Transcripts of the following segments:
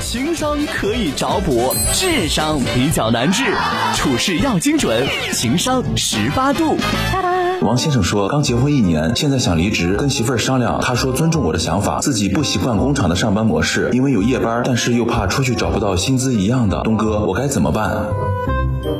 情商可以找补，智商比较难治，处事要精准，情商十八度。王先生说，刚结婚一年，现在想离职，跟媳妇儿商量，他说尊重我的想法，自己不习惯工厂的上班模式，因为有夜班，但是又怕出去找不到薪资一样的。东哥，我该怎么办？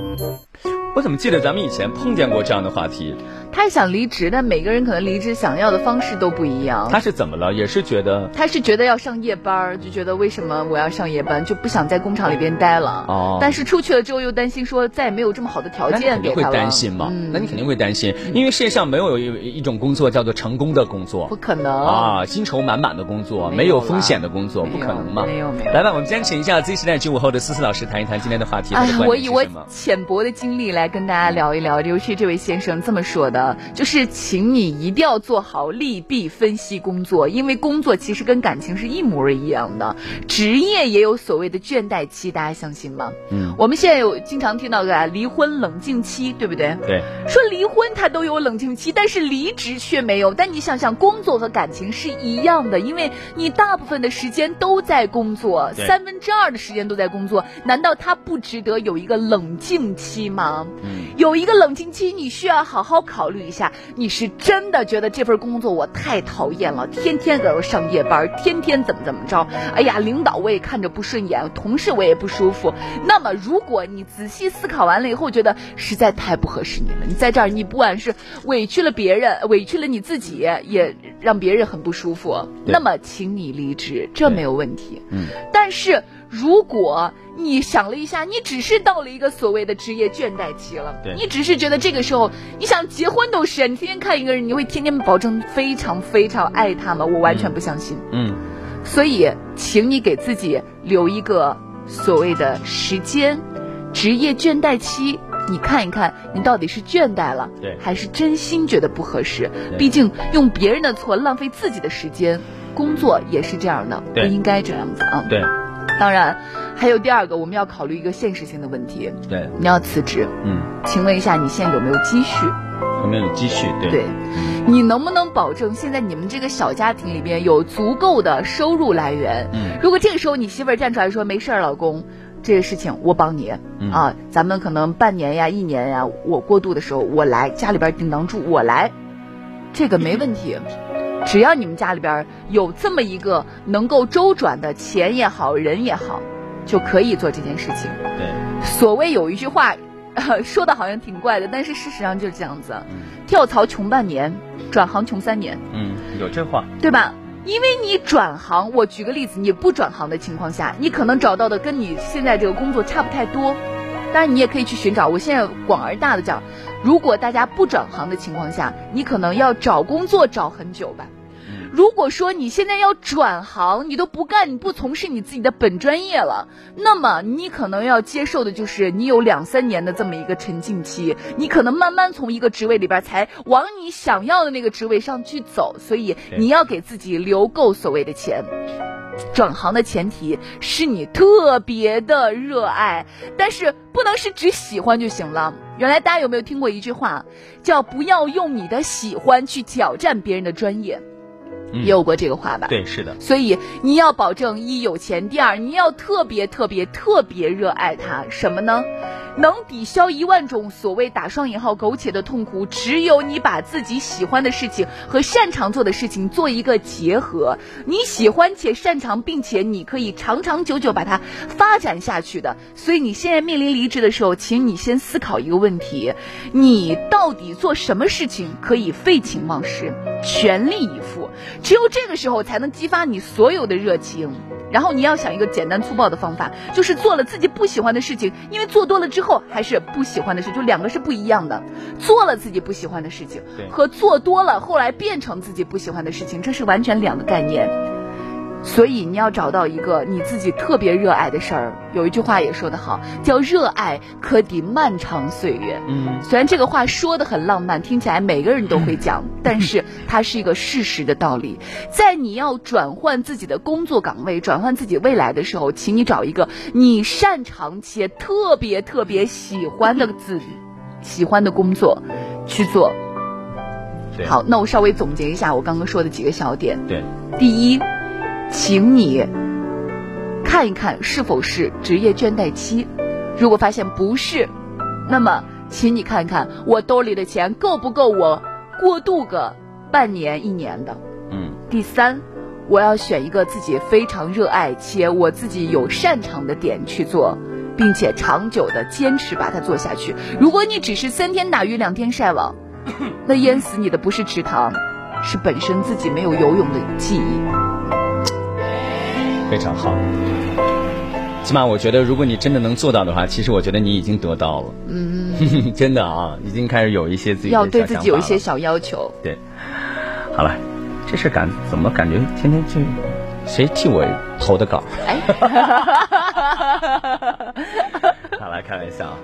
我怎么记得咱们以前碰见过这样的话题？他想离职，但每个人可能离职想要的方式都不一样。他是怎么了？也是觉得他是觉得要上夜班，就觉得为什么我要上夜班，就不想在工厂里边待了。哦。但是出去了之后又担心说再也没有这么好的条件给他了。会担心吗？嗯。那你肯定会担心，因为世界上没有一一种工作叫做成功的工作。不可能啊！薪酬满满的工作，没有风险的工作，不可能嘛？没有没有。来吧，我们先请一下 Z 时代九五后的思思老师谈一谈今天的话题。哎，我以我浅薄的经历来跟大家聊一聊，尤其这位先生这么说的，就是。请你一定要做好利弊分析工作，因为工作其实跟感情是一模一样的。职业也有所谓的倦怠期，大家相信吗？嗯，我们现在有经常听到的离婚冷静期，对不对？对，说离婚他都有冷静期，但是离职却没有。但你想想，工作和感情是一样的，因为你大部分的时间都在工作，三分之二的时间都在工作，难道他不值得有一个冷静期吗？嗯，有一个冷静期，你需要好好考虑一下，你。是真的觉得这份工作我太讨厌了，天天搁这上夜班，天天怎么怎么着？哎呀，领导我也看着不顺眼，同事我也不舒服。那么，如果你仔细思考完了以后，觉得实在太不合适你了，你在这儿，你不管是委屈了别人，委屈了你自己，也让别人很不舒服，那么，请你离职，这没有问题。嗯，但是。如果你想了一下，你只是到了一个所谓的职业倦怠期了，你只是觉得这个时候你想结婚都是，你天天看一个人，你会天天保证非常非常爱他吗？我完全不相信。嗯，所以请你给自己留一个所谓的时间，职业倦怠期，你看一看你到底是倦怠了，对，还是真心觉得不合适？毕竟用别人的错浪费自己的时间，工作也是这样的，不应该这样子啊。对。当然，还有第二个，我们要考虑一个现实性的问题。对，你要辞职。嗯，请问一下，你现在有没有积蓄？有没有积蓄？对。对，你能不能保证现在你们这个小家庭里边有足够的收入来源？嗯。如果这个时候你媳妇儿站出来说：“没事儿，老公，这个事情我帮你啊，咱们可能半年呀、一年呀，我过渡的时候我来，家里边顶当住我来，这个没问题。”只要你们家里边有这么一个能够周转的钱也好，人也好，就可以做这件事情。对，所谓有一句话，说的好像挺怪的，但是事实上就是这样子：跳槽穷半年，转行穷三年。嗯，有这话，对吧？因为你转行，我举个例子，你不转行的情况下，你可能找到的跟你现在这个工作差不太多。当然，你也可以去寻找。我现在广而大的讲，如果大家不转行的情况下，你可能要找工作找很久吧。如果说你现在要转行，你都不干，你不从事你自己的本专业了，那么你可能要接受的就是你有两三年的这么一个沉浸期，你可能慢慢从一个职位里边才往你想要的那个职位上去走。所以你要给自己留够所谓的钱。转行的前提是你特别的热爱，但是不能是只喜欢就行了。原来大家有没有听过一句话，叫不要用你的喜欢去挑战别人的专业。也有过这个话吧？对，是的。所以你要保证一有钱，第二你要特别特别特别热爱它。什么呢？能抵消一万种所谓打双引号苟且的痛苦，只有你把自己喜欢的事情和擅长做的事情做一个结合。你喜欢且擅长，并且你可以长长久久把它发展下去的。所以你现在面临离职的时候，请你先思考一个问题：你到底做什么事情可以废寝忘食、全力以赴？只有这个时候才能激发你所有的热情。然后你要想一个简单粗暴的方法，就是做了自己不喜欢的事情，因为做多了之后还是不喜欢的事，就两个是不一样的。做了自己不喜欢的事情，和做多了后来变成自己不喜欢的事情，这是完全两个概念。所以你要找到一个你自己特别热爱的事儿。有一句话也说得好，叫“热爱可抵漫长岁月”。嗯，虽然这个话说的很浪漫，听起来每个人都会讲，但是它是一个事实的道理。在你要转换自己的工作岗位、转换自己未来的时候，请你找一个你擅长且特别特别喜欢的自喜欢的工作去做。好，那我稍微总结一下我刚刚说的几个小点。对，第一。请你看看一看是否是职业倦怠期。如果发现不是，那么请你看看我兜里的钱够不够我过渡个半年一年的。嗯，第三，我要选一个自己非常热爱且我自己有擅长的点去做，并且长久的坚持把它做下去。如果你只是三天打鱼两天晒网，那淹死你的不是池塘，是本身自己没有游泳的记忆。非常好。起码我觉得，如果你真的能做到的话，其实我觉得你已经得到了。嗯，真的啊，已经开始有一些自己要对自己有一些小要求。对。好了，这事感怎么感觉天天就谁替我投的稿？哎，好了，开玩笑啊。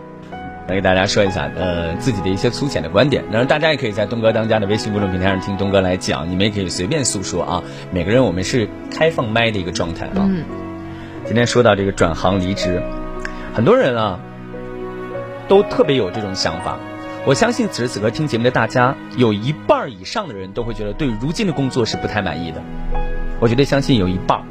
来给大家说一下，呃，自己的一些粗浅的观点。然后大家也可以在东哥当家的微信公众平台上听东哥来讲，你们也可以随便诉说啊。每个人我们是开放麦的一个状态啊。嗯，今天说到这个转行离职，很多人啊都特别有这种想法。我相信此时此刻听节目的大家，有一半以上的人都会觉得对如今的工作是不太满意的。我觉得相信有一半儿。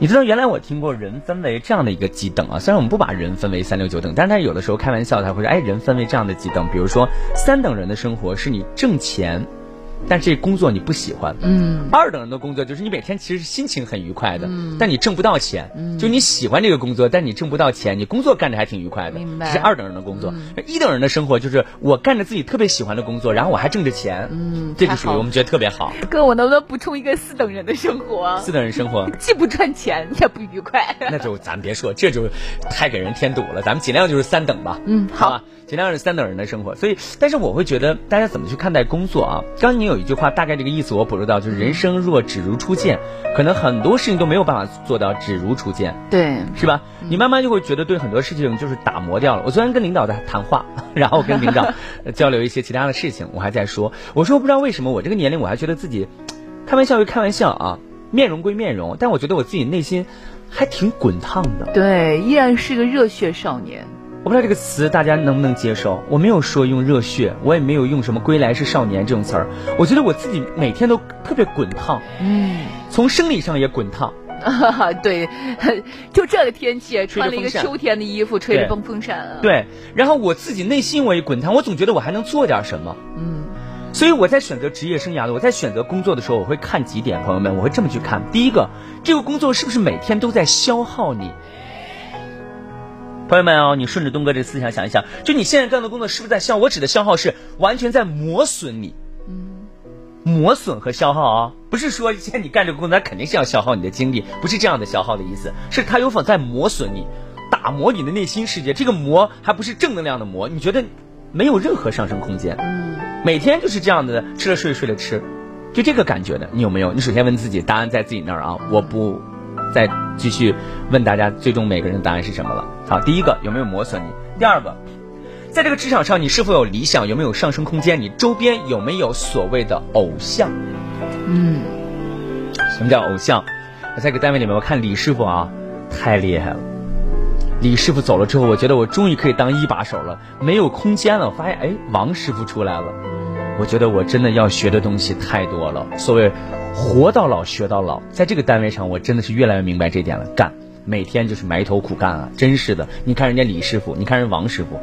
你知道原来我听过人分为这样的一个几等啊，虽然我们不把人分为三六九等，但是他有的时候开玩笑他会说，哎，人分为这样的几等，比如说三等人的生活是你挣钱，但这工作你不喜欢，嗯，二等人的工作就是你每天其实心情很愉快的，但你挣不到钱，就你喜欢这个工作，但你挣不到钱，你工作干着还挺愉快的，明白这是二等人的工作。一等人的生活就是我干着自己特别喜欢的工作，然后我还挣着钱，嗯这就属于我们觉得特别好。哥，我能不能补充一个四等人的生活？四等人生活。既不赚钱也不愉快。那就咱别说，这就太给人添堵了。咱们尽量就是三等吧，嗯好吧，尽量是三等人的生活。所以，但是我会觉得大家怎么去看待工作啊？刚刚你有一句话，大概这个意思我捕捉到，就是人生若只如初见，可能很多事情都没有办法做到只如初见。对，是吧？你慢慢就会觉得对很多事情就是打磨掉了。我昨天跟领导在谈话，然后跟领导呃 交流一些其他的事情，我还在说，我说不知道为什么我这个年龄我还觉得自己，开玩笑归开玩笑啊，面容归面容，但我觉得我自己内心还挺滚烫的。对，依然是个热血少年。我不知道这个词大家能不能接受，我没有说用热血，我也没有用什么归来是少年这种词儿，我觉得我自己每天都特别滚烫，嗯，从生理上也滚烫。对，就这个天气，穿了一个秋天的衣服，吹着对风风扇啊。，对，然后我自己内心我也滚烫，我总觉得我还能做点什么。嗯，所以我在选择职业生涯的，我在选择工作的时候，我会看几点，朋友们，我会这么去看。第一个，这个工作是不是每天都在消耗你？朋友们哦，你顺着东哥这思想想一想，就你现在干的工作是不是在消？我指的消耗是完全在磨损你。磨损和消耗啊，不是说现在你干这个工作，它肯定是要消耗你的精力，不是这样的消耗的意思，是它有否在磨损你，打磨你的内心世界。这个磨还不是正能量的磨，你觉得没有任何上升空间。每天就是这样的，吃了睡，睡了吃，就这个感觉的，你有没有？你首先问自己，答案在自己那儿啊，我不再继续问大家，最终每个人的答案是什么了。好，第一个有没有磨损你？第二个，在这个职场上，你是否有理想？有没有上升空间？你周边有没有所谓的偶像？嗯，什么叫偶像？我在一个单位里面，我看李师傅啊，太厉害了。李师傅走了之后，我觉得我终于可以当一把手了，没有空间了。我发现，哎，王师傅出来了，我觉得我真的要学的东西太多了。所谓活到老学到老，在这个单位上，我真的是越来越明白这点了。干，每天就是埋头苦干啊，真是的。你看人家李师傅，你看人王师傅，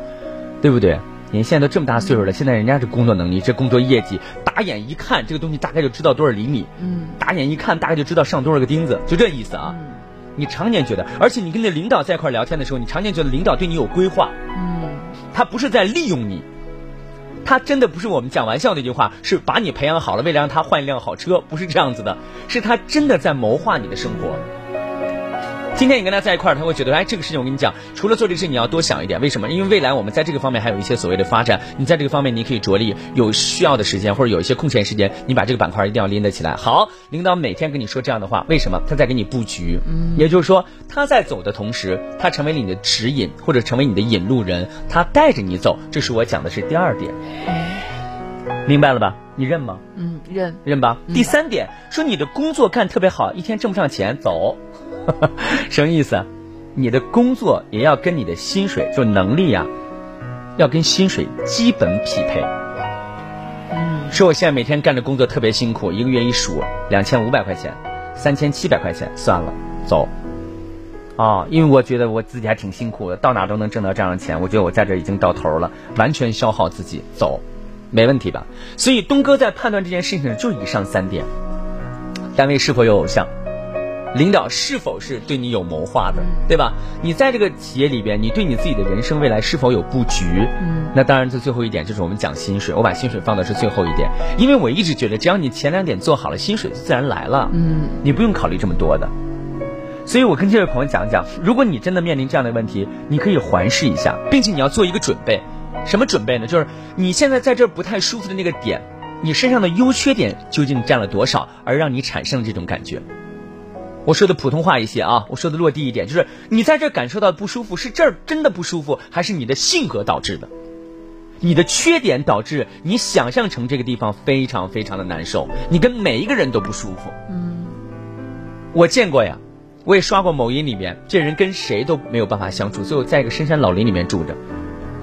对不对？人现在都这么大岁数了，现在人家这工作能力、这工作业绩，打眼一看，这个东西大概就知道多少厘米。嗯，打眼一看，大概就知道上多少个钉子，就这意思啊。你常年觉得，而且你跟那领导在一块聊天的时候，你常年觉得领导对你有规划，嗯，他不是在利用你，他真的不是我们讲玩笑那句话，是把你培养好了，为了让他换一辆好车，不是这样子的，是他真的在谋划你的生活。今天你跟他在一块儿，他会觉得，哎，这个事情我跟你讲，除了做这个事情，你要多想一点。为什么？因为未来我们在这个方面还有一些所谓的发展，你在这个方面你可以着力，有需要的时间或者有一些空闲时间，你把这个板块一定要拎得起来。好，领导每天跟你说这样的话，为什么？他在给你布局，嗯，也就是说他在走的同时，他成为了你的指引或者成为你的引路人，他带着你走。这是我讲的是第二点，明白了吧？你认吗？嗯，认。认吧。第三点，说你的工作干特别好，一天挣不上钱，走，什么意思？你的工作也要跟你的薪水，就能力呀、要跟薪水基本匹配。嗯，说我现在每天干的工作特别辛苦，一个月一数两千五百块钱，三千七百块钱，算了，走，啊，因为我觉得我自己还挺辛苦的，到哪都能挣到这样的钱，我觉得我在这已经到头了，完全消耗自己，走，没问题吧？所以东哥在判断这件事情就以上三点：单位是否有偶像，领导是否是对你有谋划的，对吧？你在这个企业里边，你对你自己的人生未来是否有布局？嗯，那当然，这最后一点就是我们讲薪水，我把薪水放到是最后一点，因为我一直觉得，只要你前两点做好了，薪水就自然来了。嗯，你不用考虑这么多的。所以我跟这位朋友讲讲，如果你真的面临这样的问题，你可以环视一下，并且你要做一个准备。什么准备呢？就是你现在在这儿不太舒服的那个点，你身上的优缺点究竟占了多少，而让你产生了这种感觉。我说的普通话一些啊，我说的落地一点，就是你在这儿感受到不舒服，是这儿真的不舒服，还是你的性格导致的？你的缺点导致你想象成这个地方非常非常的难受，你跟每一个人都不舒服。嗯，我见过呀。我也刷过某音里面，这人跟谁都没有办法相处，最后在一个深山老林里面住着。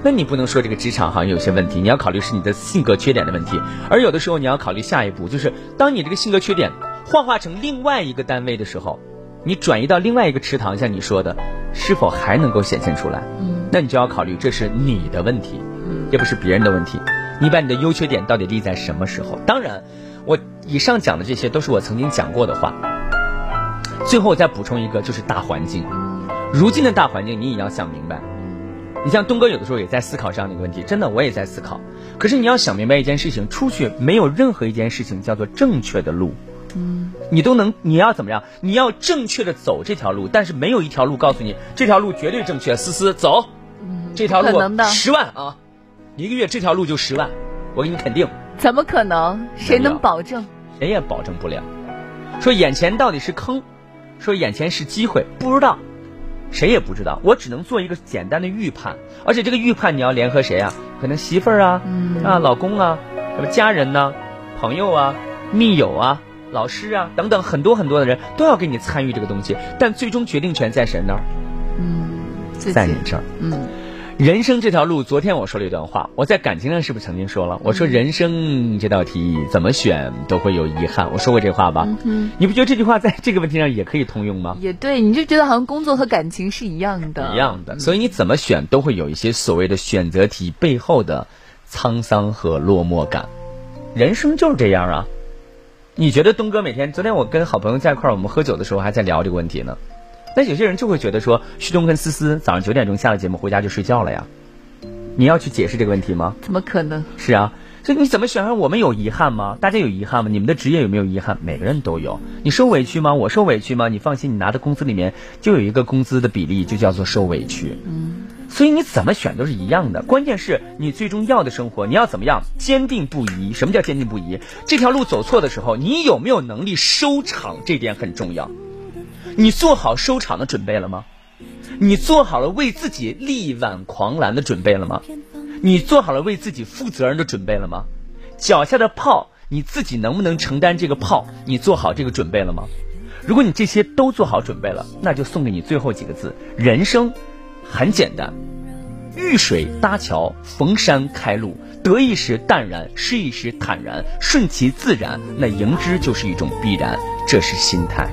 那你不能说这个职场好像有些问题，你要考虑是你的性格缺点的问题。而有的时候你要考虑下一步，就是当你这个性格缺点幻化成另外一个单位的时候，你转移到另外一个池塘，像你说的，是否还能够显现出来？嗯，那你就要考虑这是你的问题，嗯，也不是别人的问题。你把你的优缺点到底立在什么时候？当然，我以上讲的这些都是我曾经讲过的话。最后我再补充一个，就是大环境。如今的大环境，你也要想明白。你像东哥有的时候也在思考这样的一个问题，真的我也在思考。可是你要想明白一件事情，出去没有任何一件事情叫做正确的路。嗯，你都能，你要怎么样？你要正确的走这条路，但是没有一条路告诉你这条路绝对正确。思思走，这条路十万啊，一个月这条路就十万，我给你肯定。怎么可能？谁能保证？谁也保证不了。说眼前到底是坑。说眼前是机会，不知道，谁也不知道，我只能做一个简单的预判，而且这个预判你要联合谁啊？可能媳妇儿啊，啊老公啊，什么家人呢，朋友啊，密友啊，老师啊等等很多很多的人都要给你参与这个东西，但最终决定权在谁那儿？嗯，在你这儿。嗯。人生这条路，昨天我说了一段话，我在感情上是不是曾经说了？我说人生这道题怎么选都会有遗憾，我说过这话吧？嗯你不觉得这句话在这个问题上也可以通用吗？也对，你就觉得好像工作和感情是一样的，一样的。所以你怎么选都会有一些所谓的选择题背后的沧桑和落寞感。人生就是这样啊！你觉得东哥每天？昨天我跟好朋友在一块儿，我们喝酒的时候还在聊这个问题呢。那有些人就会觉得说，旭东跟思思早上九点钟下了节目回家就睡觉了呀？你要去解释这个问题吗？怎么可能？是啊，所以你怎么选？我们有遗憾吗？大家有遗憾吗？你们的职业有没有遗憾？每个人都有。你受委屈吗？我受委屈吗？你放心，你拿的工资里面就有一个工资的比例，就叫做受委屈。嗯。所以你怎么选都是一样的，关键是你最终要的生活，你要怎么样坚定不移？什么叫坚定不移？这条路走错的时候，你有没有能力收场？这点很重要。你做好收场的准备了吗？你做好了为自己力挽狂澜的准备了吗？你做好了为自己负责任的准备了吗？脚下的炮，你自己能不能承担这个炮？你做好这个准备了吗？如果你这些都做好准备了，那就送给你最后几个字：人生很简单，遇水搭桥，逢山开路，得意时淡然，失意时坦然，顺其自然，那迎之就是一种必然，这是心态。